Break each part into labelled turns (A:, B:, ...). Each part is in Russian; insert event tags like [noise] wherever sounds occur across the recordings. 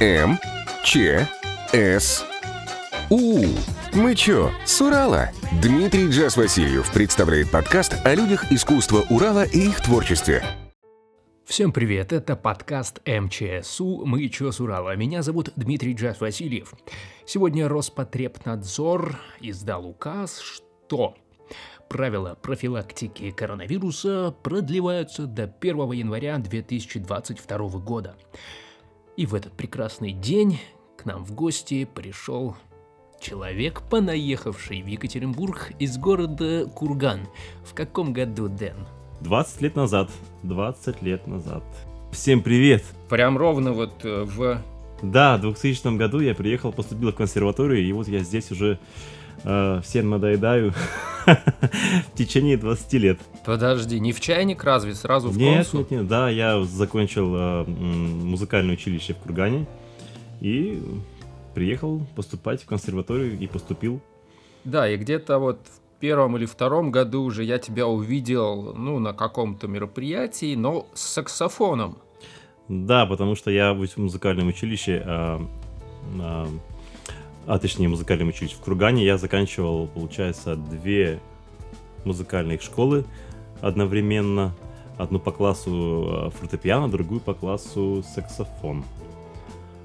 A: М, Ч, С, У. Мы чё, с Урала? Дмитрий Джаз Васильев представляет подкаст о людях искусства Урала и их творчестве.
B: Всем привет, это подкаст МЧСУ «Мы чё с Урала». Меня зовут Дмитрий Джаз Васильев. Сегодня Роспотребнадзор издал указ, что правила профилактики коронавируса продлеваются до 1 января 2022 года. И в этот прекрасный день к нам в гости пришел человек, понаехавший в Екатеринбург из города Курган. В каком году, Дэн?
C: 20 лет назад. 20 лет назад. Всем привет!
B: Прям ровно вот э, в...
C: Да, в 2000 году я приехал, поступил в консерваторию, и вот я здесь уже э, всем надоедаю [laughs] в течение 20 лет.
B: Подожди, не в чайник разве, сразу в
C: Нет,
B: консул?
C: нет, нет, да, я закончил э, музыкальное училище в Кургане и приехал поступать в консерваторию и поступил.
B: Да, и где-то вот в первом или втором году уже я тебя увидел, ну, на каком-то мероприятии, но с саксофоном.
C: Да, потому что я в музыкальном училище, а, а, а, точнее музыкальном училище в Кургане, я заканчивал, получается, две музыкальных школы одновременно. Одну по классу а, фортепиано, другую по классу саксофон.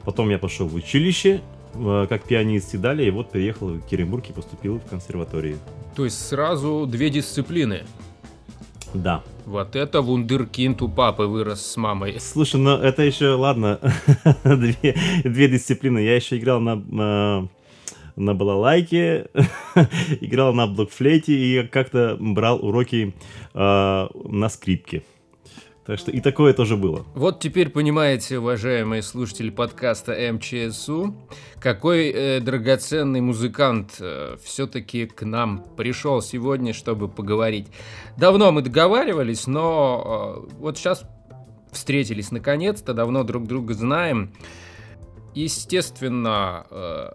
C: Потом я пошел в училище, а, как пианист и далее, и вот приехал в Екатеринбург и поступил в консерваторию.
B: То есть сразу две дисциплины.
C: Да.
B: Вот это вундеркинд у папы вырос с мамой.
C: Слушай, ну это еще, ладно, [laughs] две, две дисциплины. Я еще играл на, на, на балалайке, [laughs] играл на блокфлейте и как-то брал уроки э, на скрипке. Так что и такое тоже было.
B: Вот теперь понимаете, уважаемые слушатели подкаста МЧСУ, какой э, драгоценный музыкант э, все-таки к нам пришел сегодня, чтобы поговорить. Давно мы договаривались, но э, вот сейчас встретились наконец-то, давно друг друга знаем. Естественно, э,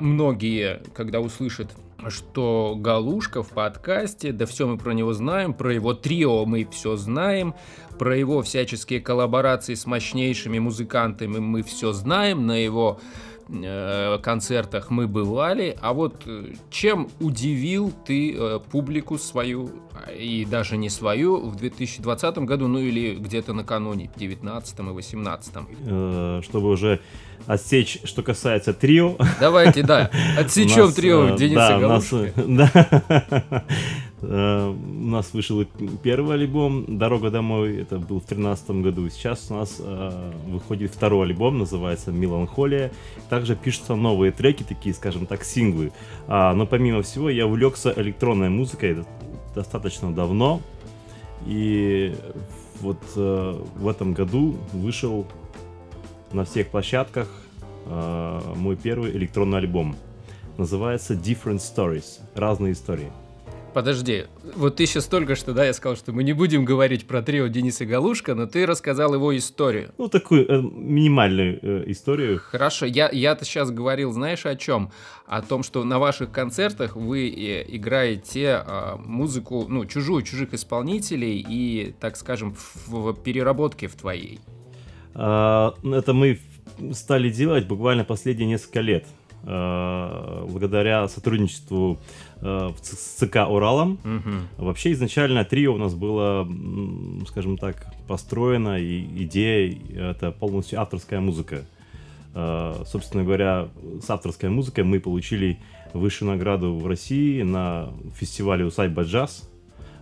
B: многие, когда услышат что Галушка в подкасте, да все мы про него знаем, про его трио мы все знаем, про его всяческие коллаборации с мощнейшими музыкантами мы все знаем, на его э, концертах мы бывали, а вот э, чем удивил ты э, публику свою, и даже не свою, в 2020 году, ну или где-то накануне, в 19 и 18
C: Э, чтобы уже отсечь, что касается трио.
B: Давайте, да, отсечем
C: нас,
B: трио
C: э,
B: Дениса
C: да, у нас, э, [laughs] да. Э, У нас вышел первый альбом «Дорога домой», это был в 2013 году. Сейчас у нас выходит второй альбом, называется «Меланхолия». Также пишутся новые треки, такие, скажем так, синглы. А, но помимо всего, я увлекся электронной музыкой достаточно давно. И вот в этом году вышел на всех площадках э, мой первый электронный альбом. Называется Different Stories. Разные истории.
B: Подожди, вот ты сейчас только что, да, я сказал, что мы не будем говорить про трио Дениса Галушка, но ты рассказал его историю.
C: Ну, такую э, минимальную э, историю.
B: Хорошо, я, я-то сейчас говорил, знаешь, о чем? О том, что на ваших концертах вы э, играете э, музыку, ну, чужую, чужих исполнителей и, так скажем, в, в переработке в твоей.
C: А, Это мы стали делать буквально последние несколько лет. А, Благодаря сотрудничеству Ц- с ЦК Уралом.
B: Мгм.
C: Вообще изначально трио у нас было, скажем так, построено, и идея это полностью авторская музыка. Собственно говоря, с авторской музыкой мы получили высшую награду в России на фестивале «Усадьба джаз».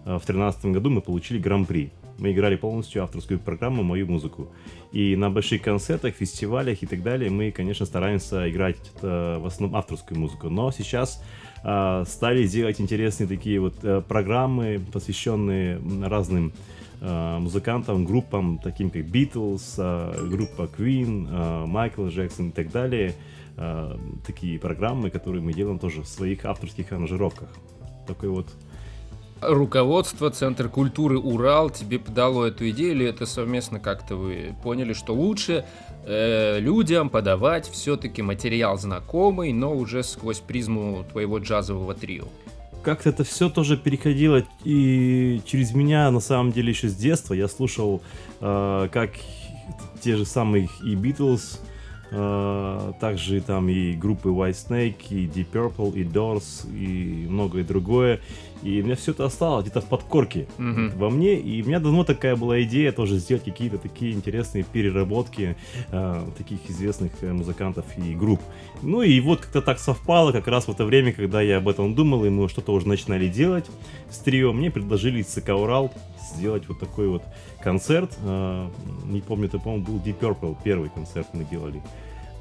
C: В 2013 году мы получили гран-при. Мы играли полностью авторскую программу, мою музыку. И на больших концертах, фестивалях и так далее мы, конечно, стараемся играть э, в основном авторскую музыку. Но сейчас э, стали делать интересные такие вот э, программы, посвященные разным э, музыкантам, группам, таким как Beatles, э, группа Queen, э, Майкл Джексон и так далее. Такие программы, которые мы делаем тоже в своих авторских аранжировках. Такой вот
B: Руководство Центр культуры Урал тебе подало эту идею, или это совместно как-то вы поняли, что лучше э, людям подавать все-таки материал знакомый, но уже сквозь призму твоего джазового трио?
C: как-то это все тоже переходило и через меня, на самом деле, еще с детства. Я слушал, э, как те же самые и Битлз, э, также там и группы White Snake, и Deep Purple, и Doors, и многое другое. И у меня все это осталось где-то в подкорке
B: Мгм.
C: во мне. И у меня давно такая была идея тоже сделать какие-то такие интересные переработки э, таких известных э, музыкантов и групп. Ну и вот как-то так совпало, как раз в это время, когда я об этом думал, и мы что-то уже начинали делать с трио, мне предложили ЦК Урал сделать вот такой вот концерт. Э, не помню, это, по-моему, был Deep Purple, первый концерт мы делали.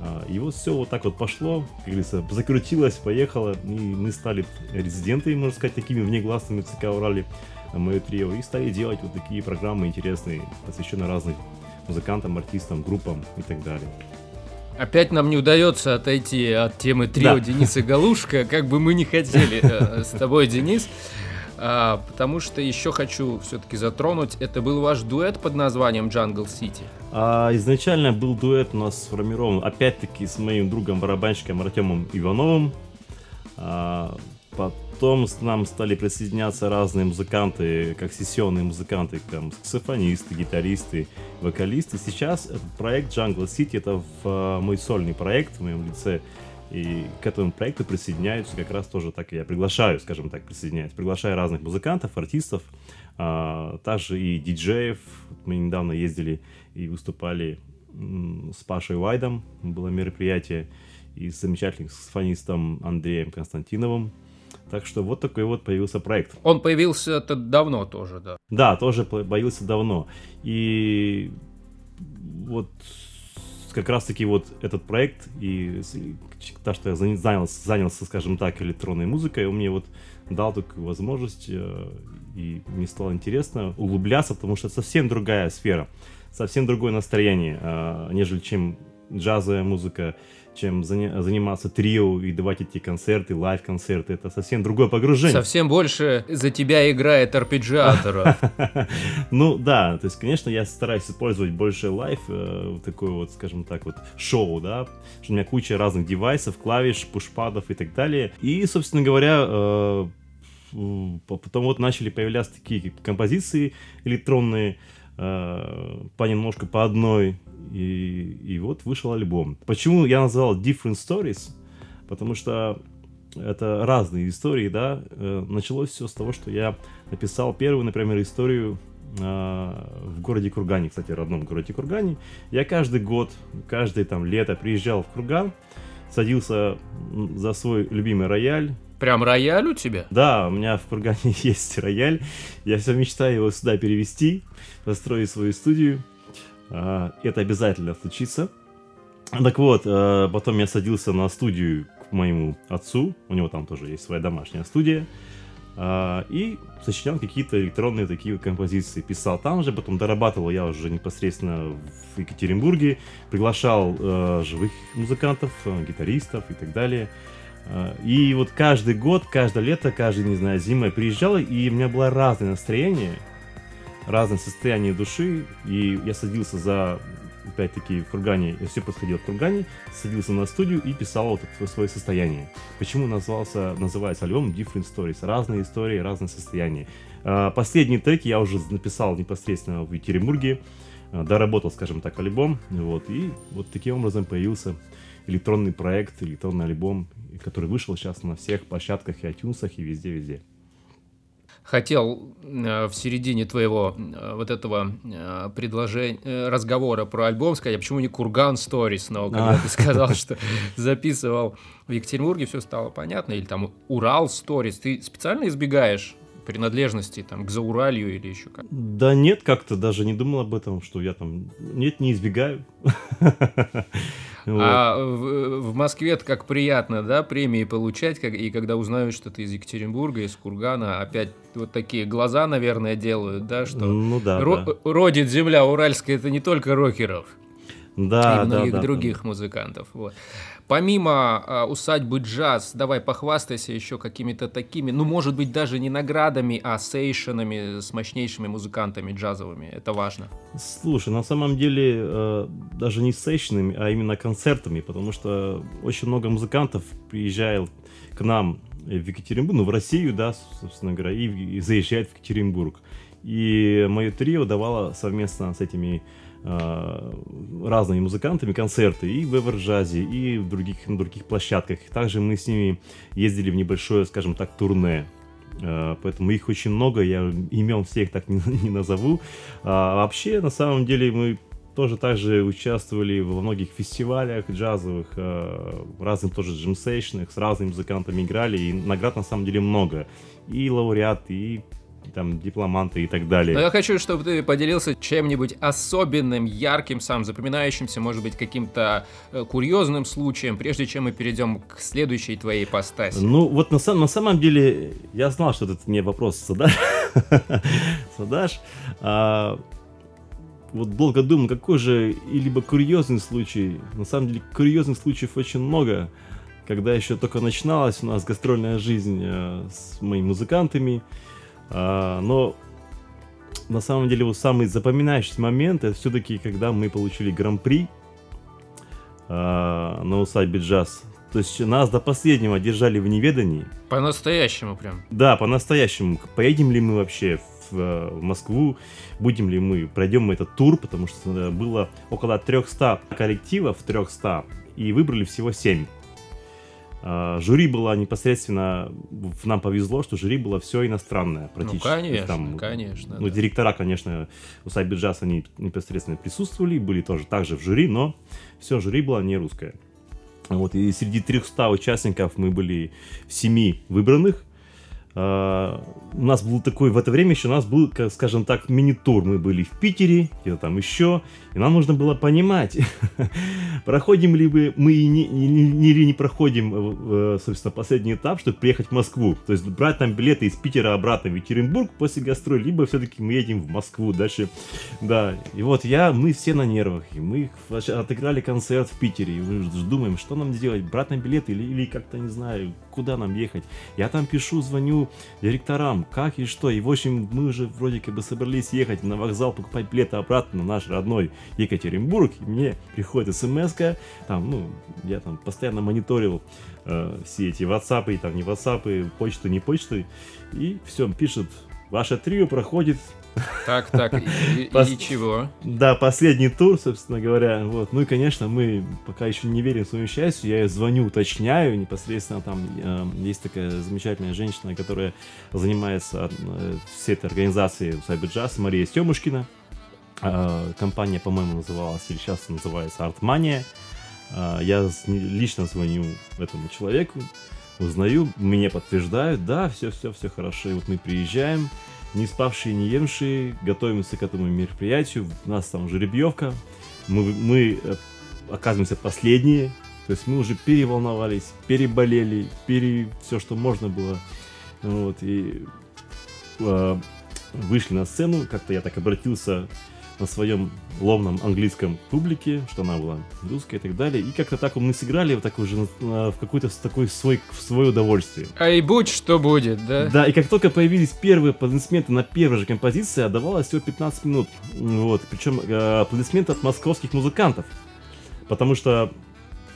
C: А, И вот все вот так вот пошло, как говорится, закрутилось, поехало, и мы стали резидентами, можно сказать, такими внегласными ЦК Урале, а, мое трио, и стали делать вот такие программы интересные, посвященные разным музыкантам, артистам, группам и так далее.
B: Опять нам не удается отойти от темы трио
C: Да.
B: Дениса Галушка, как бы мы не хотели э, с тобой, Денис. А, потому что еще хочу все-таки затронуть, это был ваш дуэт под названием Jungle City.
C: А изначально был дуэт у нас сформирован, опять-таки, с моим другом барабанщиком Артемом Ивановым. А, потом с нам стали присоединяться разные музыканты, как сессионные музыканты, там, саксофонисты, гитаристы, вокалисты. Сейчас этот проект Jungle City это в, а, мой сольный проект в моем лице. И к этому проекту присоединяются как раз тоже так, я приглашаю, скажем так, присоединяюсь. Приглашаю разных музыкантов, артистов, а, также и диджеев. Мы недавно ездили и выступали с Пашей Вайдом, было мероприятие, и с замечательным саксофонистом Андреем Константиновым. Так что вот такой вот появился проект.
B: Он появился это давно тоже, да.
C: Да, тоже по- появился давно. И вот как раз таки вот этот проект и то, что я заня- занялся, занялся, скажем так, электронной музыкой, он мне вот дал такую возможность, э, и мне стало интересно углубляться, потому что совсем другая сфера, совсем другое настроение, э, нежели чем джазовая музыка, чем заниматься трио и давать эти концерты, лайв-концерты. Это совсем другое погружение.
B: Совсем больше за тебя играет арпеджиатора. [laughs]
C: Ну да, то есть, конечно, я стараюсь использовать больше лайф, э, такое вот, скажем так, вот шоу, да, у меня куча разных девайсов, клавиш, пушпадов и так далее. И, собственно говоря, э, потом вот начали появляться такие композиции электронные, понемножку по одной, и, и вот вышел альбом. Почему я назвал Different Stories? Потому что это разные истории, да. Э, Началось все с того, что я написал первую, например, историю э, в городе Кургане, кстати, родном городе Кургане. Я каждый год, каждое там лето приезжал в Курган, садился за свой любимый рояль.
B: Прям рояль у тебя?
C: Да, у меня в Кургане [laughs] есть рояль. Я все мечтаю его сюда перевести, построить свою студию. А, Это обязательно случится. Так вот, э, потом я садился на студию к моему отцу, у него там тоже есть своя домашняя студия, а, и сочинял какие-то электронные такие композиции, писал там же, потом дорабатывал я уже непосредственно в Екатеринбурге, приглашал э, живых музыкантов, э, гитаристов и так далее. И вот каждый год, каждое лето, каждый, не знаю, зимой приезжал, и у меня было разное настроение, разное состояние души, и я садился за, опять-таки, в Кургане, я все подходил в Кургане, садился на студию и писал вот это свое состояние. Почему назвался, называется альбом Different Stories? Разные истории, разные состояния. А, Последний трек я уже написал непосредственно в Екатеринбурге, а, доработал, скажем так, альбом, вот, и вот таким образом появился электронный проект, электронный альбом, который вышел сейчас на всех площадках и iTunes, и везде-везде.
B: Хотел э, в середине твоего э, вот этого э, предложения, разговора про альбом сказать, а почему не Курган Stories, но когда
C: А.
B: ты сказал, что [laughs] записывал в Екатеринбурге, все стало понятно, или там Урал Stories, ты специально избегаешь принадлежности там к Зауралью или еще как?
C: Да нет, как-то даже не думал об этом, что я там... Нет, не избегаю. [laughs] Вот.
B: А в, в Москве это как приятно, да, премии получать, как, и когда узнают, что ты из Екатеринбурга, из Кургана, опять вот такие глаза, наверное, делают, да, что
C: Ну да,
B: ро-
C: да.
B: родит земля уральская, это не только рокеров,
C: Да,
B: и
C: да,
B: многих
C: да,
B: других музыкантов. Вот. Помимо а, усадьбы джаз, давай похвастайся еще какими-то такими, ну, может быть, даже не наградами, а сейшенами с мощнейшими музыкантами джазовыми. Это важно.
C: Слушай, на самом деле э, даже не сейшенами, а именно концертами, потому что очень много музыкантов приезжает к нам в Екатеринбург, ну, в Россию, да, собственно говоря, и, и заезжает в Екатеринбург. И мое трио давало совместно с этими э, разными музыкантами концерты и в Эверджазе, и в других, на других площадках. Также мы с ними ездили в небольшое, скажем так, турне. Э, поэтому их очень много, я имен всех так [laughs] не, не назову. А вообще, на самом деле, мы тоже также участвовали во многих фестивалях джазовых, э, разных тоже джемсейшных, с разными музыкантами играли, и наград на самом деле много. И лауреат, и там дипломанты и так далее.
B: Но я хочу, чтобы ты поделился чем-нибудь особенным, ярким, сам запоминающимся, может быть, каким-то э, курьезным случаем, прежде чем мы перейдем к следующей твоей постаси.
C: Ну, вот на, на самом деле, я знал, что этот мне вопрос задашь. [laughs] задашь. А, вот долго думал, какой же и либо курьезный случай. На самом деле, курьезных случаев очень много. Когда еще только начиналась у нас гастрольная жизнь э, с моими музыкантами, но на самом деле вот самый запоминающийся момент это все-таки когда мы получили гран-при а, на усадьбе джаз. То есть нас до последнего держали в неведании.
B: По-настоящему прям.
C: Да, по-настоящему. Поедем ли мы вообще в, в Москву, будем ли мы, пройдем мы этот тур, потому что э, было около 300 коллективов, 300, и выбрали всего 7. А, жюри было непосредственно, нам повезло, что жюри было все иностранное практически.
B: Ну, конечно, там, конечно.
C: Ну, да. директора, конечно, у Сайби Джаз, они непосредственно присутствовали, были тоже также в жюри, но все жюри было не русское. Вот, и среди 300 участников мы были в семи выбранных, Uh, у нас был такой, в это время еще у нас был, скажем так, мини-тур. Мы были в Питере, где-то там еще, и нам нужно было понимать, [laughs] проходим ли мы, мы не, проходим, э, э, собственно, последний этап, чтобы приехать в Москву. То есть брать там билеты из Питера обратно в Екатеринбург после гастроль, либо все-таки мы едем в Москву дальше. Да, и вот я, мы все на нервах, и мы отыграли концерт в Питере, и мы думаем, что нам делать, брать на билеты или, или как-то, не знаю, куда нам ехать. Я там пишу, звоню директорам, как и что. И в общем, мы уже вроде как бы собрались ехать на вокзал, покупать билеты обратно на наш родной Екатеринбург. И мне приходит смс там, ну, я там постоянно мониторил э, все эти WhatsApp, и там не WhatsApp, почту, не почту. И все, пишет, ваше трио проходит
B: так, так, и, Пос... и чего?
C: Да, последний тур, собственно говоря. Вот. Ну и, конечно, мы пока еще не верим своему счастью. Я звоню, уточняю. Непосредственно там э, есть такая замечательная женщина, которая занимается э, всей этой организацией Jazz, Мария Стемушкина. Э, компания, по-моему, называлась, или сейчас называется Артмания. Э, я лично звоню этому человеку, узнаю, мне подтверждают, да, все-все-все хорошо. И вот мы приезжаем, не спавшие, не емшие, готовимся к этому мероприятию. У нас там жеребьевка. Мы, мы э, оказываемся последние. То есть мы уже переволновались, переболели, пере... все, что можно было. Вот, и э, вышли на сцену. Как-то я так обратился на своем ломном английском публике, что она была русская и так далее. И как-то так мы сыграли вот так уже в какой-то такой свой, в свое удовольствие.
B: А и будь что будет, да?
C: Да, и как только появились первые аплодисменты на первой же композиции, отдавалось всего 15 минут. Вот, причем э, аплодисменты от московских музыкантов. Потому что э,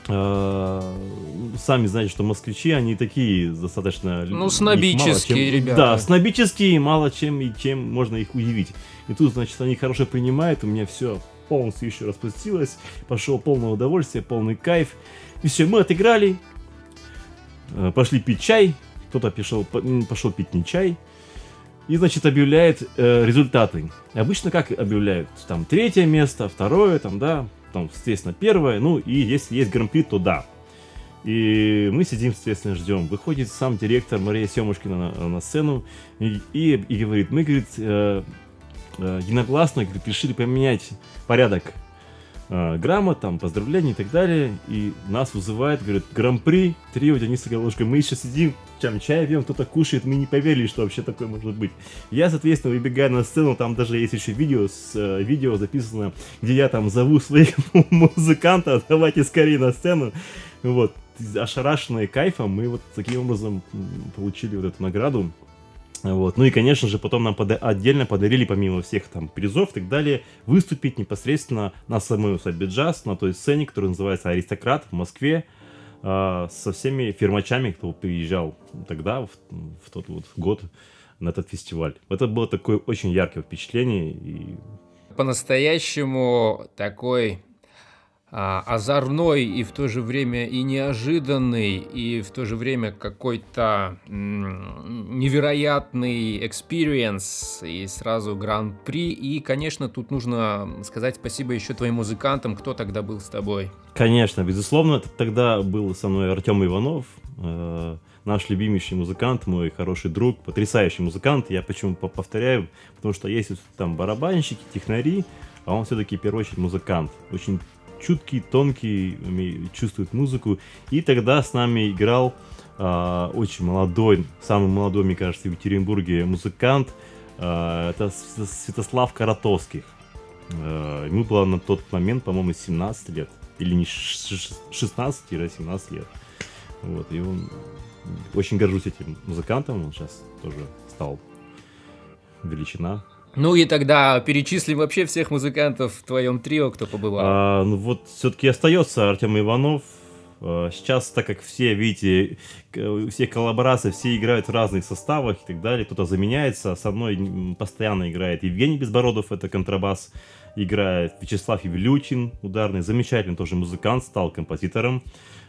C: сами знаете, что москвичи, они такие достаточно...
B: Ну, снобические чем, ребята.
C: Да, снобические, мало чем и чем можно их удивить. И тут, значит, они хорошо принимают, у меня все полностью еще распустилось, пошел полное удовольствие, полный кайф. И все, мы отыграли, э, пошли пить чай, кто-то пошел, пошел пить не чай, и, значит, объявляет э, результаты. Обычно как объявляют? Там третье место, второе, там, да, там, естественно, первое, ну, и если есть гран-при, то да. И мы сидим, естественно, ждем. Выходит сам директор Мария Семушкина на, на сцену и, и, и говорит, мы, говорит, э, э, единогласно говорит, решили поменять порядок э, грамот, там, поздравлений и так далее. И нас вызывает, говорит, гран-при, трио Дениса Галушка. Мы еще сидим, чем чай пьем, кто-то кушает, мы не поверили, что вообще такое может быть. Я, соответственно, выбегаю на сцену, там даже есть еще видео, с, э, видео записано, где я там зову своих [laughs] музыкантов, давайте скорее на сцену. Вот, ошарашенные кайфом, мы вот таким образом получили вот эту награду. Вот. Ну и, конечно же, потом нам пода- отдельно подарили, помимо всех там призов и так далее, выступить непосредственно на самой усадьбе джаз, на той сцене, которая называется «Аристократ» в Москве, э, со всеми фирмачами, кто приезжал тогда, в, в тот вот год, на этот фестиваль. Это было такое очень яркое впечатление. И...
B: По-настоящему такой озорной и в то же время и неожиданный, и в то же время какой-то невероятный experience, и сразу гран-при. И, конечно, тут нужно сказать спасибо еще твоим музыкантам, кто тогда был с тобой.
C: Конечно, безусловно, тогда был со мной Артем Иванов, э, наш любимейший музыкант, мой хороший друг, потрясающий музыкант. Я почему повторяю, потому что есть там барабанщики, технари, а он все-таки в первую очередь музыкант. Очень чуткий, тонкий, чувствует музыку. И тогда с нами играл э, очень молодой, самый молодой, мне кажется, в Екатеринбурге музыкант. Э, это Святослав Каратовских. Э, ему было на тот момент, по-моему, 17 лет. Или не 16-17 лет. Вот, и он очень горжусь этим музыкантом, он сейчас тоже стал величина
B: ну и тогда перечислим вообще всех музыкантов в твоем трио, кто побывал.
C: А, ну вот все-таки остается Артем Иванов. А, сейчас, так как все, видите, все коллаборации, все играют в разных составах и так далее, кто-то заменяется. Со мной постоянно играет Евгений Безбородов, это контрабас, играет Вячеслав Евлютин, ударный, замечательный тоже музыкант, стал композитором.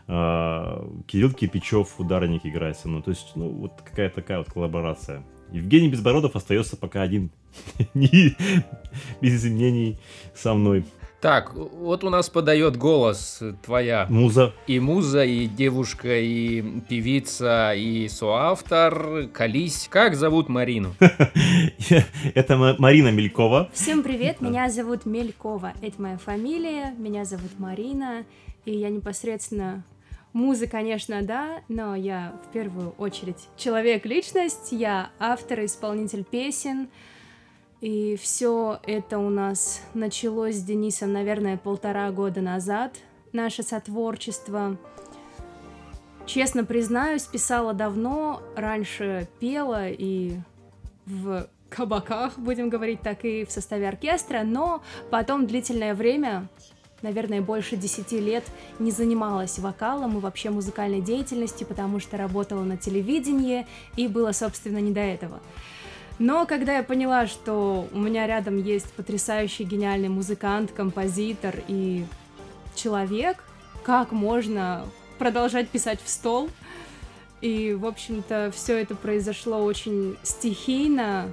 C: А, Кирилл Кирпичев, ударник играет со мной. То есть, ну, вот какая-то такая вот коллаборация. Евгений Безбородов остается пока один, [laughs] без изменений со мной.
B: Так, вот у нас подает голос твоя
C: муза.
B: И муза, и девушка, и певица, и соавтор. Колись. Как зовут Марину? [laughs]
C: Это Марина Мелькова.
D: Всем привет, меня зовут Мелькова. Это моя фамилия, меня зовут Марина, и я непосредственно Музы, конечно, да, но я в первую очередь человек-личность, я автор и исполнитель песен, и все это у нас началось с Денисом, наверное, полтора года назад, наше сотворчество. Честно признаюсь, писала давно, раньше пела и в кабаках, будем говорить так, и в составе оркестра, но потом длительное время наверное, больше десяти лет не занималась вокалом и вообще музыкальной деятельностью, потому что работала на телевидении и было, собственно, не до этого. Но когда я поняла, что у меня рядом есть потрясающий гениальный музыкант, композитор и человек, как можно продолжать писать в стол? И, в общем-то, все это произошло очень стихийно,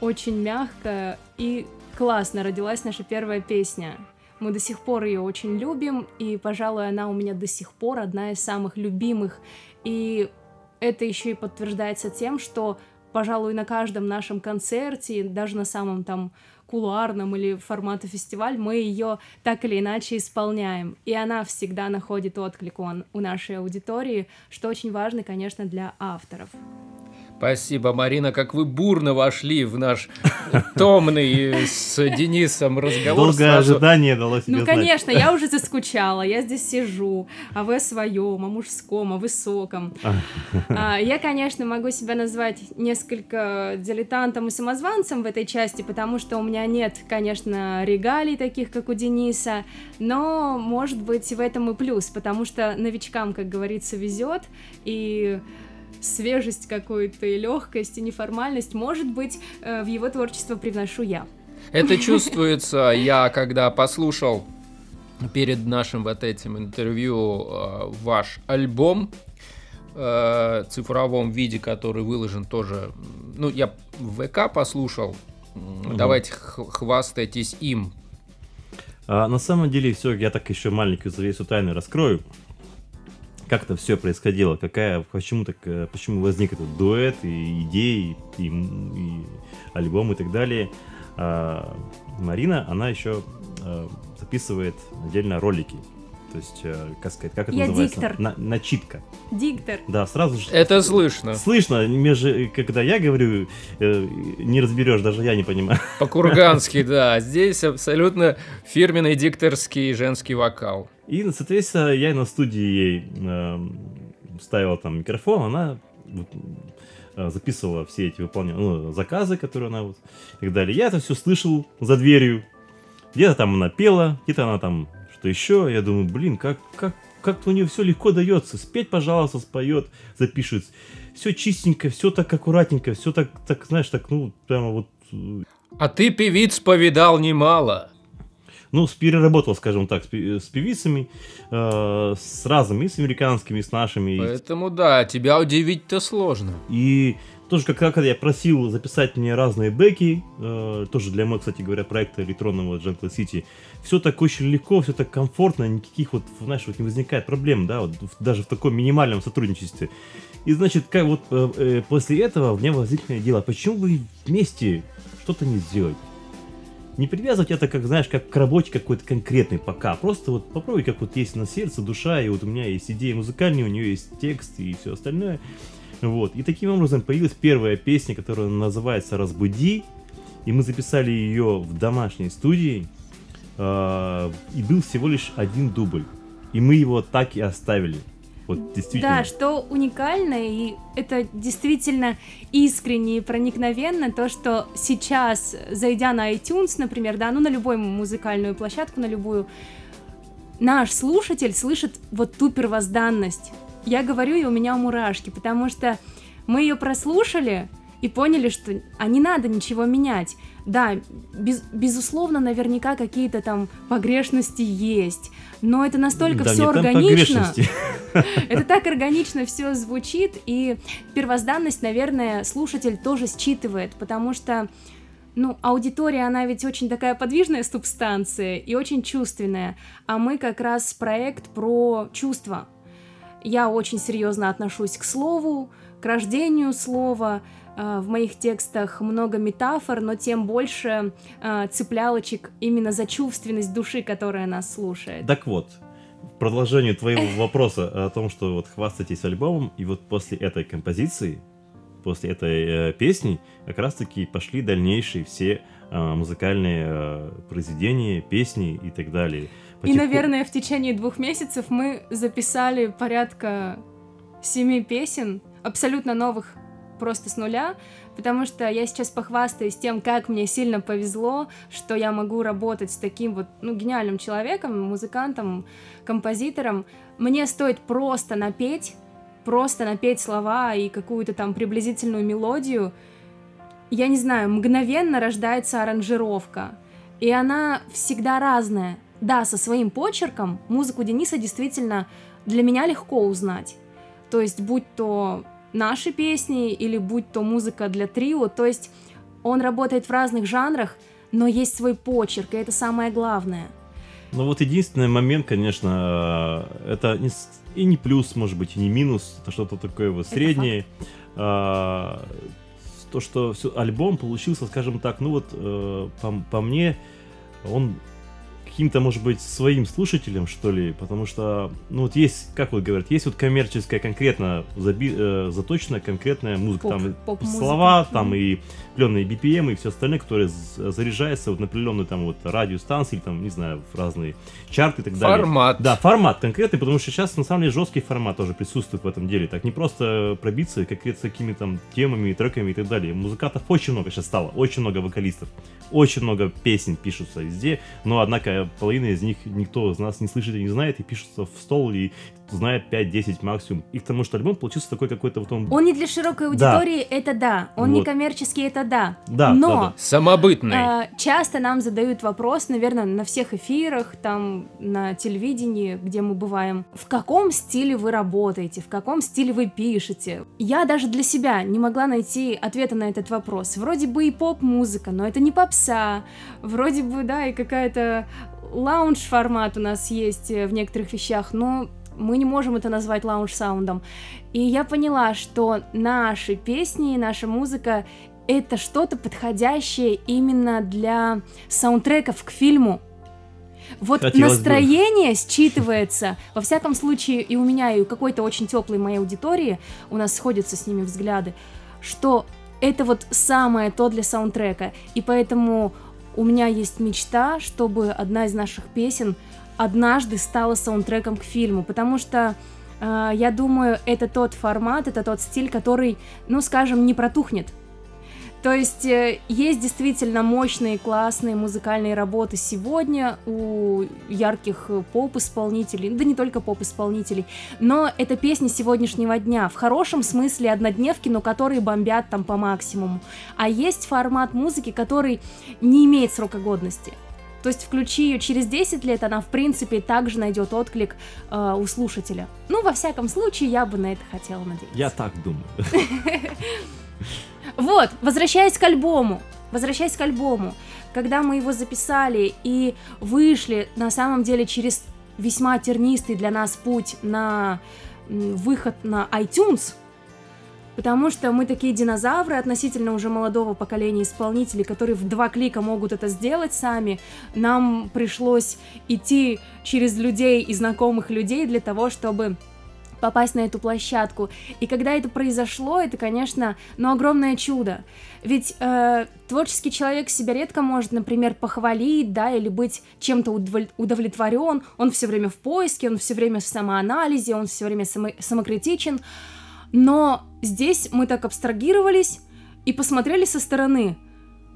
D: очень мягко и классно родилась наша первая песня. Мы до сих пор ее очень любим, и, пожалуй, она у меня до сих пор одна из самых любимых. И это еще и подтверждается тем, что, пожалуй, на каждом нашем концерте, даже на самом там кулуарном или формата фестиваль, мы ее так или иначе исполняем. И она всегда находит отклик у нашей аудитории, что очень важно, конечно, для авторов.
B: Спасибо, Марина, как вы бурно вошли в наш томный с Денисом разговор.
C: Долгое сразу... ожидание дало себе
D: Ну, знать. конечно, я уже заскучала, я здесь сижу, а вы о своем, о мужском, о высоком. [laughs] А, я, конечно, могу себя назвать несколько дилетантом и самозванцем в этой части, потому что у меня нет, конечно, регалий таких, как у Дениса, но, может быть, в этом и плюс, потому что новичкам, как говорится, везет, и свежесть какую-то и легкость, и неформальность, может быть, э, в его творчество привношу я.
B: Это [laughs] чувствуется, я когда послушал перед нашим вот этим интервью э, ваш альбом э, цифровом виде, который выложен тоже, ну, я в ВК послушал, угу. давайте хвастайтесь им.
C: А, на самом деле, все, я так еще маленькую завесу тайны раскрою как это все происходило, какая, почему так, э, почему возник этот дуэт и идеи, и, и альбом и так далее. А, Марина, она еще а, записывает отдельно ролики. То есть, э, как сказать, как это
D: Я
C: называется?
D: диктор.
C: На, начитка.
D: Диктор.
C: Да, сразу же.
B: Это слышно.
C: Слышно, между, когда я говорю, э, не разберешь, даже я не понимаю.
B: По-кургански, да. Здесь абсолютно фирменный дикторский женский вокал.
C: И, соответственно, я на студии ей э, ставил там микрофон, она э, записывала все эти выполняла, ну, заказы, которые она вот и так далее. Я это все слышал за дверью. Где-то там она пела, где-то она там что еще. Я думаю, блин, как, как, как-то у нее все легко дается. Спеть, пожалуйста, споет, запишет. все чистенько, все так аккуратненько, все так, так, знаешь, так, ну, прямо вот... э,
B: А ты певиц повидал немало.
C: Ну, переработал, скажем так, с, пе- с певицами, э, с разными, и с американскими, и с нашими.
B: Поэтому да, тебя удивить-то сложно.
C: И тоже, как, как я просил записать мне разные бэки, э, тоже для моего, кстати говоря, проекта электронного Jungle City, все так очень легко, все так комфортно, никаких вот, знаешь, вот не возникает проблем, да, вот даже в таком минимальном сотрудничестве. И значит, как вот э, э, после этого у меня возникло дело, почему бы вместе что-то не сделать? Не привязывать это, как, знаешь, как к работе какой-то конкретной пока. Просто вот попробуй, как вот есть на сердце, душа, и вот у меня есть идея музыкальная, у нее есть текст и все остальное. Вот. И таким образом появилась первая песня, которая называется «Разбуди». И мы записали ее в домашней студии. э, И был всего лишь один дубль. И мы его так и оставили. Вот действительно.
D: Да, что уникально, и это действительно искренне и проникновенно, то, что сейчас, зайдя на iTunes, например, да, ну на любую музыкальную площадку, на любую, наш слушатель слышит вот ту первозданность. Я говорю, и у меня мурашки, потому что мы ее прослушали и поняли, что а не надо ничего менять. Да, без- безусловно, наверняка какие-то там погрешности есть, но это настолько
C: Да,
D: все органично. [laughs] Это так органично все звучит, и первозданность, наверное, слушатель тоже считывает, потому что, ну, аудитория, она ведь очень такая подвижная субстанция и очень чувственная, а мы как раз проект про чувства. Я очень серьезно отношусь к слову, к рождению слова. Э, В моих текстах много метафор, но тем больше э, цеплялочек именно за чувственность души, которая нас слушает.
C: Так вот, в продолжение твоего [laughs] вопроса о том, что вот хвастайтесь альбомом, и вот после этой композиции, после этой э, песни, как раз-таки пошли дальнейшие все э, музыкальные э, произведения, песни и так далее.
D: И,
C: Потихо-
D: наверное, в течение двух месяцев мы записали порядка семи песен, абсолютно новых, просто с нуля, потому что я сейчас похвастаюсь тем, как мне сильно повезло, что я могу работать с таким вот, ну, гениальным человеком, музыкантом, композитором. Мне стоит просто напеть, просто напеть слова и какую-то там приблизительную мелодию, я не знаю, мгновенно рождается аранжировка. И она всегда разная. Да, со своим почерком музыку Дениса действительно для меня легко узнать. То есть, будь то наши песни или будь то музыка для трио, то есть он работает в разных жанрах, но есть свой почерк, и это самое главное.
C: Ну вот единственный момент, конечно, э, это не и не плюс, может быть, и не минус, это что-то такое вот среднее. А, То, что всё- альбом получился, скажем так, ну вот э, по, по мне, он каким-то, может быть, своим слушателем, что ли, потому что, ну вот есть, как вот говорят, есть вот коммерческая, конкретно заби, э, заточенная конкретная музыка,
D: Поп-
C: там
D: поп-музыка.
C: слова, там и определенные BPM и все остальное, которое з- заряжается вот на определенную там вот радиостанции, или там, не знаю, в разные чарты и так далее.
B: Формат.
C: Да, формат конкретный, потому что сейчас на самом деле жесткий формат тоже присутствует в этом деле. Так не просто пробиться какими-то такими там темами и треками и так далее. Музыкантов очень много сейчас стало, очень много вокалистов, очень много песен пишутся везде, но однако половина из них никто из нас не слышит и не знает, и пишутся в стол и знает 5-10 максимум. И к тому, что альбом получился такой какой-то вот он...
D: Он не для широкой
C: Да.
D: аудитории, это да. Он не
C: Вот.
D: коммерческий, это да.
C: Да,
D: Но
C: да, да.
B: Самобытный.
D: А, часто нам задают вопрос, наверное, на всех эфирах, там, на телевидении, где мы бываем, в каком стиле вы работаете, в каком стиле вы пишете. Я даже для себя не могла найти ответа на этот вопрос. Вроде бы и поп-музыка, но это не попса. Вроде бы, да, и какая-то лаунж-формат у нас есть э, в некоторых вещах, но мы не можем это назвать лаунж-саундом. И я поняла, что наши песни и наша музыка это что-то подходящее именно для саундтреков к фильму. Вот
C: Хотелось бы.
D: настроение считывается, во всяком случае, и у меня, и у какой-то очень теплой моей аудитории, у нас сходятся с ними взгляды, что это вот самое то для саундтрека. И поэтому у меня есть мечта, чтобы одна из наших песен однажды стала саундтреком к фильму, потому что э, я думаю, это тот формат, это тот стиль, который, ну, скажем, не протухнет. То есть э, есть действительно мощные, классные музыкальные работы сегодня у ярких поп-исполнителей, да не только поп-исполнителей, но это песни сегодняшнего дня, в хорошем смысле однодневки, но которые бомбят там по максимуму. А есть формат музыки, который не имеет срока годности. То есть включи ее через 10 лет, она в принципе также найдет отклик э, у слушателя. Ну, во всяком случае, я бы на это хотела надеяться.
C: Я так думаю. [laughs]
D: Вот, возвращаясь к альбому, возвращаясь к альбому, когда мы его записали и вышли, на самом деле, через весьма тернистый для нас путь на выход на iTunes, потому что мы такие динозавры относительно уже молодого поколения исполнителей, которые в два клика могут это сделать сами. Нам пришлось идти через людей и знакомых людей для того, чтобы попасть на эту площадку. И когда это произошло, это, конечно, ну, огромное чудо. Ведь э, творческий человек себя редко может, например, похвалить, да, или быть чем-то удовлетворен. Он все время в поиске, он все время в самоанализе, он все время само самокритичен. Но здесь мы так абстрагировались и посмотрели со стороны.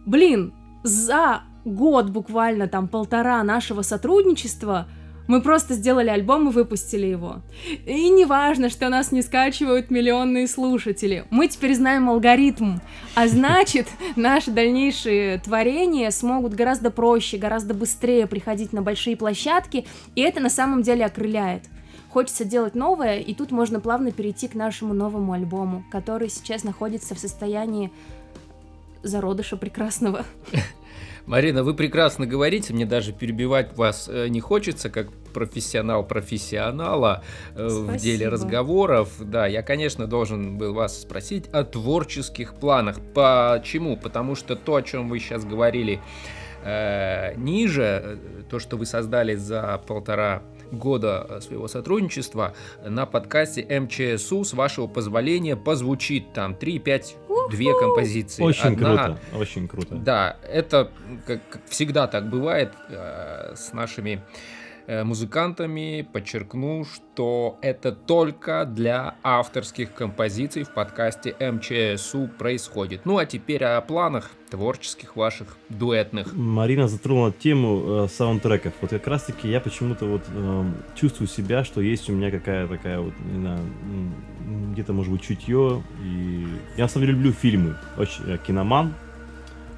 D: Блин, за год буквально там полтора нашего сотрудничества мы просто сделали альбом и выпустили его. И не важно, что нас не скачивают миллионные слушатели. Мы теперь знаем алгоритм. А значит, [laughs] наши дальнейшие творения смогут гораздо проще, гораздо быстрее приходить на большие площадки, и это на самом деле окрыляет. Хочется делать новое, и тут можно плавно перейти к нашему новому альбому, который сейчас находится в состоянии зародыша прекрасного. [laughs]
B: Марина, вы прекрасно говорите, мне даже перебивать вас э, не хочется, как профессионал профессионала э, в деле разговоров. Да, я, конечно, должен был вас спросить о творческих планах. Почему? Потому что то, о чем вы сейчас говорили э, ниже, то, что вы создали за полтора года своего сотрудничества на подкасте МЧСУ, с вашего позволения, позвучит там 3-5 две композиции.
C: Очень Одна, круто, очень круто.
B: Да, это как, как всегда так бывает э, с нашими э, музыкантами. Подчеркну, что это только для авторских композиций в подкасте МЧСУ происходит. Ну а теперь о планах творческих ваших дуэтных.
C: Марина затронула тему э, саундтреков. Вот как раз таки я почему-то вот э, чувствую себя, что есть у меня какая-то такая вот, не знаю, где-то, может быть, чутье. И я, на самом деле, люблю фильмы. Очень э, киноман.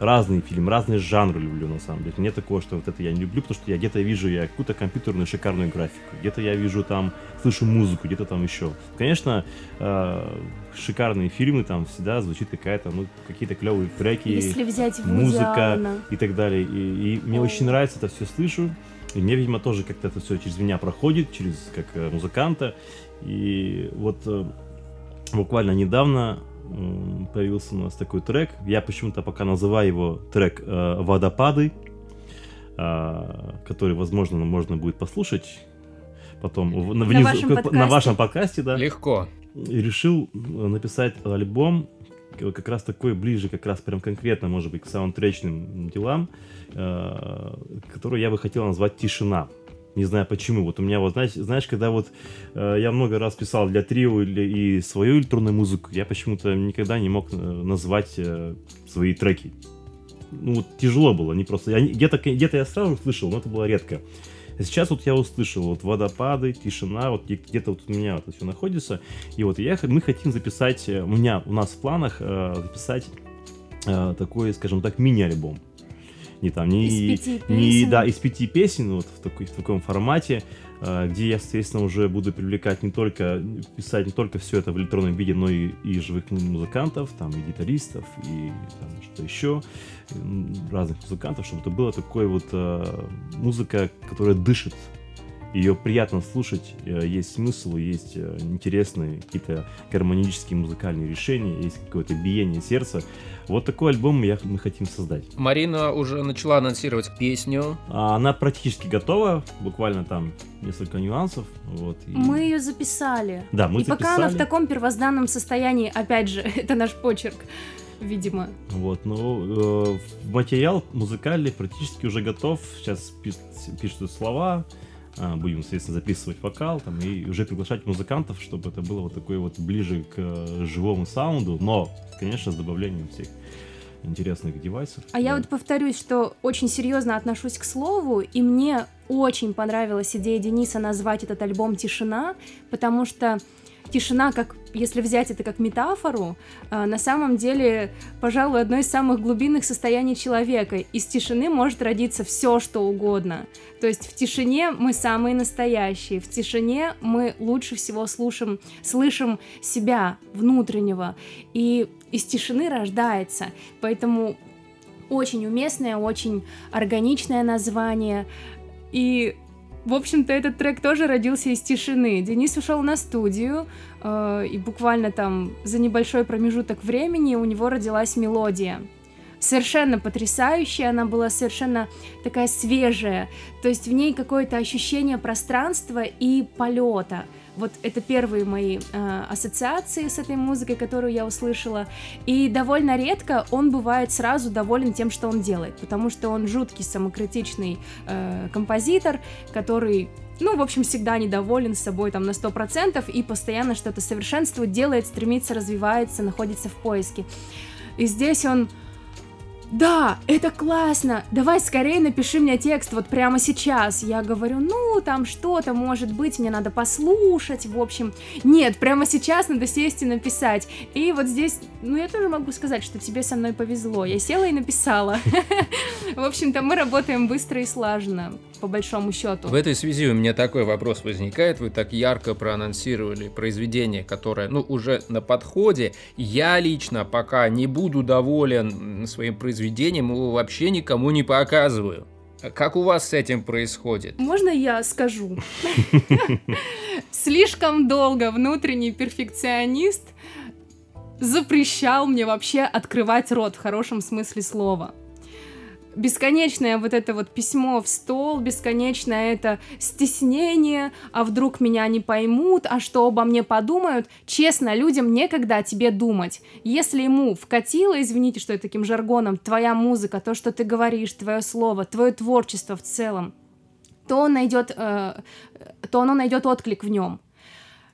C: Разные фильмы, разные жанры люблю, на самом деле. Нет такого, что вот это я не люблю, потому что я где-то вижу я какую-то компьютерную шикарную графику, где-то я вижу там, слышу музыку, где-то там еще. Конечно, э, шикарные фильмы, там всегда звучит какая-то, ну, какие-то клевые треки,
D: Если взять
C: музыка и так далее. И, и мне очень нравится это все слышу. И мне, видимо, тоже как-то это все через меня проходит, через как э, музыканта. И вот э, буквально недавно появился у нас такой трек. Я почему-то пока называю его трек э, «Водопады», э, который, возможно, можно будет послушать потом
D: на, внизу, на, вашем,
C: на вашем подкасте. Да.
B: Легко.
C: И решил написать альбом, как раз такой ближе, как раз прям конкретно, может быть, к саундтречным делам, э, который я бы хотел назвать «Тишина». Не знаю почему. Вот у меня вот, знаешь, знаешь когда вот э, я много раз писал для трио или, и свою электронную музыку, я почему-то никогда не мог э, назвать э, свои треки. Ну, вот тяжело было, не просто... Я, где-то, где-то я сразу слышал, но это было редко. А сейчас вот я услышал вот водопады, тишина, вот где-то вот у меня вот это все находится. И вот я, мы хотим записать, э, у меня, у нас в планах э, записать э, такой, скажем так, мини-альбом не там, не, из пяти не да, из пяти песен, вот в, такой, в таком формате, э, где я, соответственно, уже буду привлекать не только, писать не только все это в электронном виде, но и, и живых музыкантов, там, и гитаристов, и там, что еще, разных музыкантов, чтобы это было такое вот э, музыка, которая дышит ее приятно слушать, э, есть смысл, есть интересные какие-то гармонические музыкальные решения, есть какое-то биение сердца. Вот такой альбом я, мы хотим создать.
B: Марина уже начала анонсировать песню.
C: А, она практически готова, буквально там несколько нюансов. Вот,
D: и... Мы ее записали.
C: Да, мы
D: и
C: записали.
D: пока она в таком первозданном состоянии, опять же, [laughs] это наш почерк видимо.
C: Вот, ну, э, материал музыкальный практически уже готов. Сейчас пишут слова, э, будем, соответственно, записывать вокал там, и уже приглашать музыкантов, чтобы это было вот такое вот ближе к э, живому саунду, но, конечно, с добавлением всех интересных девайсов.
D: А я вот повторюсь, что очень серьезно отношусь к слову, и мне очень понравилась идея Дениса назвать этот альбом «Тишина», потому что тишина, как если взять это как метафору, а, на самом деле, пожалуй, одно из самых глубинных состояний человека. Из тишины может родиться все, что угодно. То есть в тишине мы самые настоящие, в тишине мы лучше всего слушаем, слышим себя внутреннего, и из тишины рождается. Поэтому очень уместное, очень органичное название. И в общем-то, этот трек тоже родился из тишины. Денис ушел на студию, э, и буквально там за небольшой промежуток времени у него родилась мелодия. Совершенно потрясающая, она была совершенно такая свежая, то есть в ней какое-то ощущение пространства и полета – вот это первые мои э, ассоциации с этой музыкой, которую я услышала. И довольно редко он бывает сразу доволен тем, что он делает, потому что он жуткий самокритичный э, композитор, который ну, в общем, всегда недоволен собой там на 100% и постоянно что-то совершенствует, делает, стремится, развивается, находится в поиске. И здесь он да, это классно, давай скорее напиши мне текст вот прямо сейчас. Я говорю, ну, там что-то может быть, мне надо послушать, в общем. Нет, прямо сейчас надо сесть и написать. И вот здесь, ну, я тоже могу сказать, что тебе со мной повезло. Я села и написала. [laughs] В общем-то, мы работаем быстро и слаженно по большому счету.
B: В этой связи у меня такой вопрос возникает. Вы так ярко проанонсировали произведение, которое, ну, уже на подходе. Я лично пока не буду доволен своим произведением, его вообще никому не показываю. Как у вас с этим происходит?
D: Можно я скажу? Слишком долго внутренний перфекционист запрещал мне вообще открывать рот в хорошем смысле слова бесконечное вот это вот письмо в стол, бесконечное это стеснение, а вдруг меня не поймут, а что обо мне подумают. Честно, людям некогда о тебе думать. Если ему вкатило, извините, что я таким жаргоном, твоя музыка, то, что ты говоришь, твое слово, твое творчество в целом, то он найдет, э, то оно найдет отклик в нем.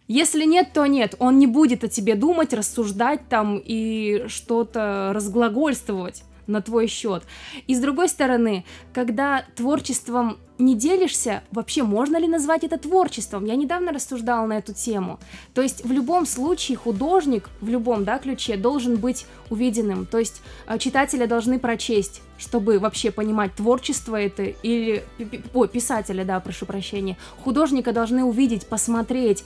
D: Если нет, то нет. Он не будет о тебе думать, рассуждать там и что-то разглагольствовать на твой счет. И с другой стороны, когда творчеством не делишься, вообще можно ли назвать это творчеством? Я недавно рассуждала на эту тему. То есть в любом случае художник в любом да, ключе должен быть увиденным. То есть э, читатели должны прочесть, чтобы вообще понимать, творчество это или... Ой, писателя, да, прошу прощения. Художника должны увидеть, посмотреть,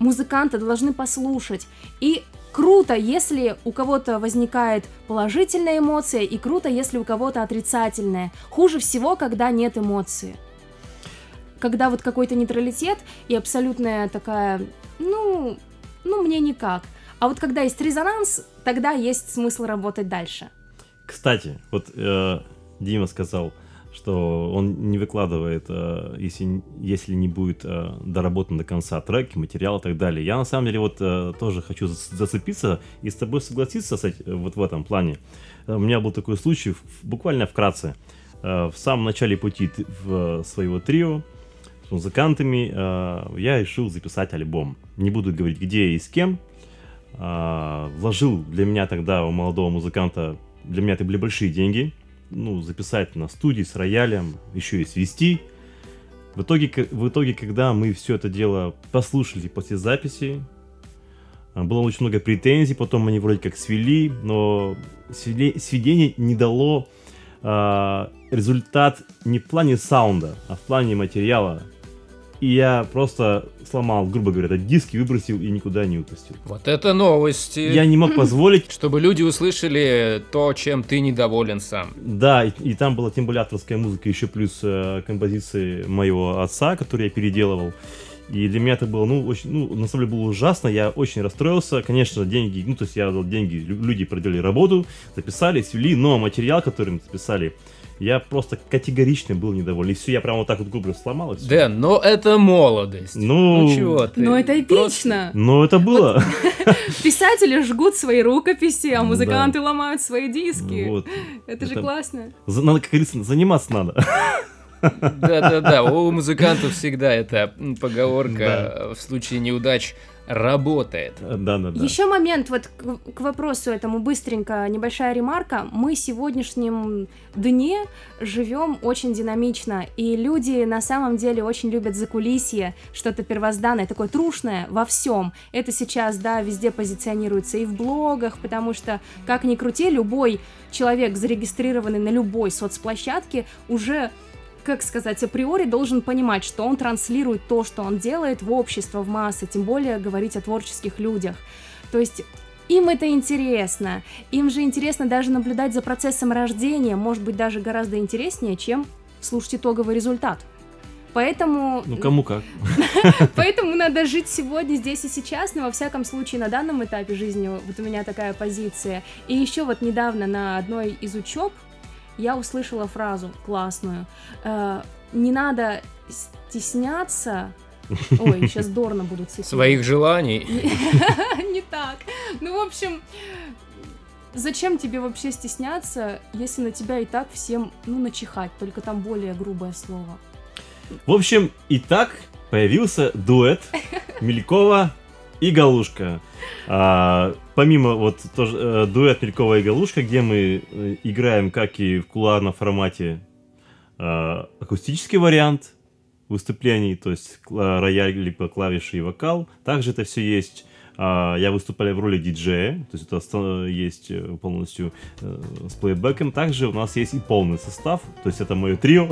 D: музыканта должны послушать. И Круто, если у кого-то возникает положительная эмоция, и круто, если у кого-то отрицательная. Хуже всего, когда нет эмоции. Когда вот какой-то нейтралитет и абсолютная такая, ну, ну, мне никак. А вот когда есть резонанс, тогда есть смысл работать дальше.
C: Кстати, вот э, Дима сказал, что он не выкладывает, э, если, если не будет э, доработан до конца треки, материал и так далее. Я на самом деле вот э, тоже хочу зацепиться и с тобой согласиться этим, вот в этом плане. У меня был такой случай, буквально вкратце. В самом начале пути в своего трио с музыкантами я решил записать альбом. Не буду говорить где и с кем. Вложил для меня тогда у молодого музыканта, для меня это были большие деньги – ну, записать на студии с роялем, еще и свести. В итоге, в итоге, когда мы все это дело послушали после записи, а, было очень много претензий, потом они вроде как свели, но сведение не дало э, результат не в плане саунда, а в плане материала и я просто сломал, грубо говоря, этот диск и выбросил и никуда не выпустил.
B: Вот это новости.
C: Я не мог позволить... [laughs]
B: Чтобы люди услышали то, чем ты недоволен сам.
C: Да, и, и там была тем более авторская музыка, еще плюс э, композиции моего отца, которые я переделывал. И для меня это было, ну, очень, ну, на самом деле было ужасно, я очень расстроился. Конечно, деньги, ну, то есть я дал деньги, люди проделали работу, записали, свели, но материал, который мы записали, я просто категорично был недоволен. И все, я прямо вот так вот губы сломал.
B: Дэн, но это молодость.
C: Ну,
B: ну чего ты?
D: Ну это эпично. Просто...
C: Ну это было. [laughs]
D: Писатели жгут свои рукописи, а музыканты ломают свои диски. Это же классно.
C: Надо, как говорится, заниматься надо. [laughs]
B: Да-да-да, у музыкантов всегда эта поговорка в случае неудач работает.
C: Да, да, да.
D: Еще момент вот к, к вопросу этому быстренько небольшая ремарка. Мы в сегодняшнем дне живем очень динамично, и люди на самом деле очень любят закулисье, что-то первозданное, такое трушное во всем. Это сейчас, да, везде позиционируется и в блогах, потому что, как ни крути, любой человек, зарегистрированный на любой соцплощадке, уже как сказать, априори должен понимать, что он транслирует то, что он делает в общество, в массы, тем более говорить о творческих людях. То есть им это интересно. Им же интересно даже наблюдать за процессом рождения, может быть, даже гораздо интереснее, чем слушать итоговый результат. Поэтому...
C: Ну, кому как. [laughs]
D: Поэтому надо жить сегодня, здесь и сейчас, но во всяком случае на данном этапе жизни вот у меня такая позиция. И еще вот недавно на одной из учеб я услышала фразу классную. Э, не надо стесняться. [laughs] Ой, сейчас Дорна будут цитировать.
B: Своих желаний. [laughs]
D: Не так. Ну, в общем, зачем тебе вообще стесняться, если на тебя и так всем, ну, начихать, только там более грубое слово.
C: В общем, и так появился дуэт Мелькова и Галушка. А, помимо вот тоже, э, дуэт Мелькова и Галушка, где мы э, играем, как и в кулуарном формате, э, акустический вариант выступлений, то есть рояль, либо клавиши и вокал. Также это все есть а, я выступаю в роли диджея, то есть это есть э, полностью с плейбеком. Также у нас есть и полный состав, то есть это мое трио,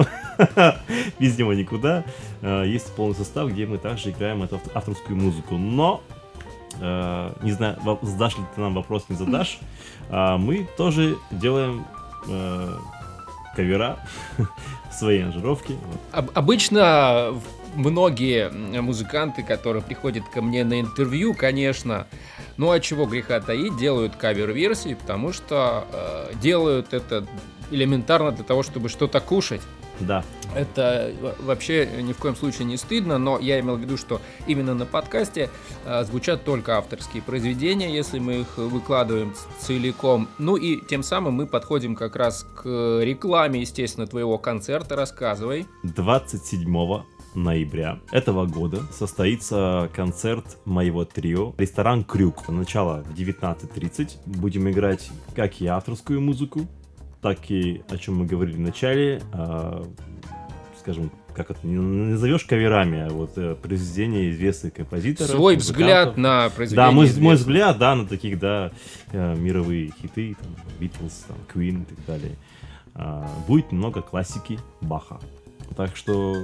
C: [laughs] без него никуда. А, есть полный состав, где мы также играем эту авторскую музыку. Но Uh, не знаю, задашь ли ты нам вопрос, не задашь. Uh, мы тоже делаем uh, кавера, [laughs] свои аранжировки.
B: Об- обычно многие музыканты, которые приходят ко мне на интервью, конечно, ну а чего греха таить, делают кавер-версии, потому что э, делают это элементарно для того, чтобы что-то кушать.
C: Да.
B: Это вообще ни в коем случае не стыдно, но я имел в виду, что именно на подкасте э, звучат только авторские произведения, если мы их выкладываем целиком. Ну и тем самым мы подходим как раз к рекламе, естественно, твоего концерта. Рассказывай.
C: 27 ноября этого года состоится концерт моего трио «Ресторан Крюк». Начало в 19.30. Будем играть как и авторскую музыку, так и, о чем мы говорили в начале, э, скажем, как это не назовешь каверами, а вот э, произведения известных композиторов.
B: Свой взгляд на произведения.
C: Да, мой, мой взгляд, да, на таких, да, э, мировые хиты, там, Beatles, там, Queen и так далее. Э, будет много классики Баха. Так что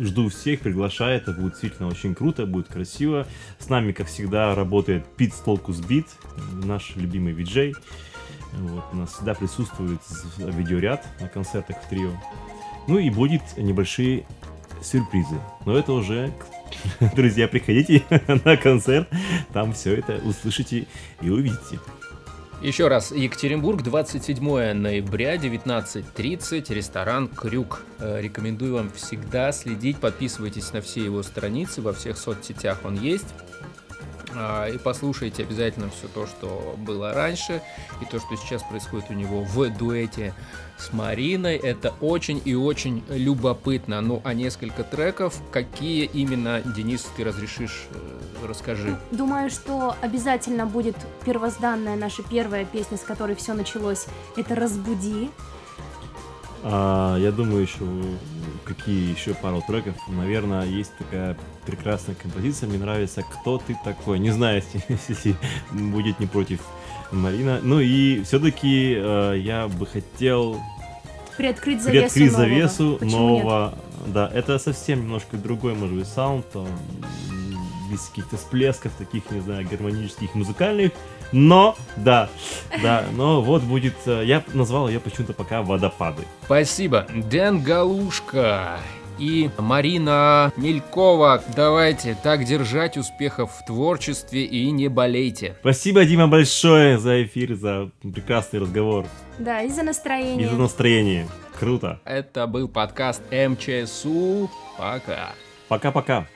C: жду всех, приглашаю, это будет действительно очень круто, будет красиво. С нами, как всегда, работает Пит Столкус Бит, наш любимый виджей. Вот, у нас всегда присутствует видеоряд на концертах в трио. Ну и будет небольшие сюрпризы. Но это уже, [laughs] друзья, приходите [laughs] на концерт, там все это услышите и увидите.
B: Еще раз, Екатеринбург, 27 ноября, 19.30, ресторан «Крюк». Э, рекомендую вам всегда следить, подписывайтесь на все его страницы, во всех соцсетях он есть. А, и послушайте обязательно все то, что было раньше, и то, что сейчас происходит у него в дуэте с Мариной. Это очень и очень любопытно. Ну, а несколько треков, какие именно, Денис, ты разрешишь, э, расскажи.
D: Думаю, что обязательно будет первозданная наша первая песня, с которой все началось. Это «Разбуди».
C: А, я думаю, еще какие еще пару треков. Наверное, есть такая прекрасная композиция. Мне нравится «Кто ты такой?». Не знаю, [laughs] если будет не против Марина. Ну и все-таки э, я бы хотел
D: приоткрыть завесу
C: приоткрыть
D: нового.
C: завесу
D: Почему
C: нового. Да, это совсем немножко другой, может быть, саунд, там, без каких-то всплесков таких, не знаю, гармонических, музыкальных. Но, да, да, но вот будет, э, я назвал ее почему-то пока «Водопады».
B: Спасибо. Дэн Галушка и Марина Мелькова. Давайте так держать успехов в творчестве и не болейте.
C: Спасибо, Дима, большое за эфир, за прекрасный разговор
D: Да, и за настроение.
C: и за настроение. Круто.
B: Это был подкаст МЧСУ. Пока.
C: Пока-пока.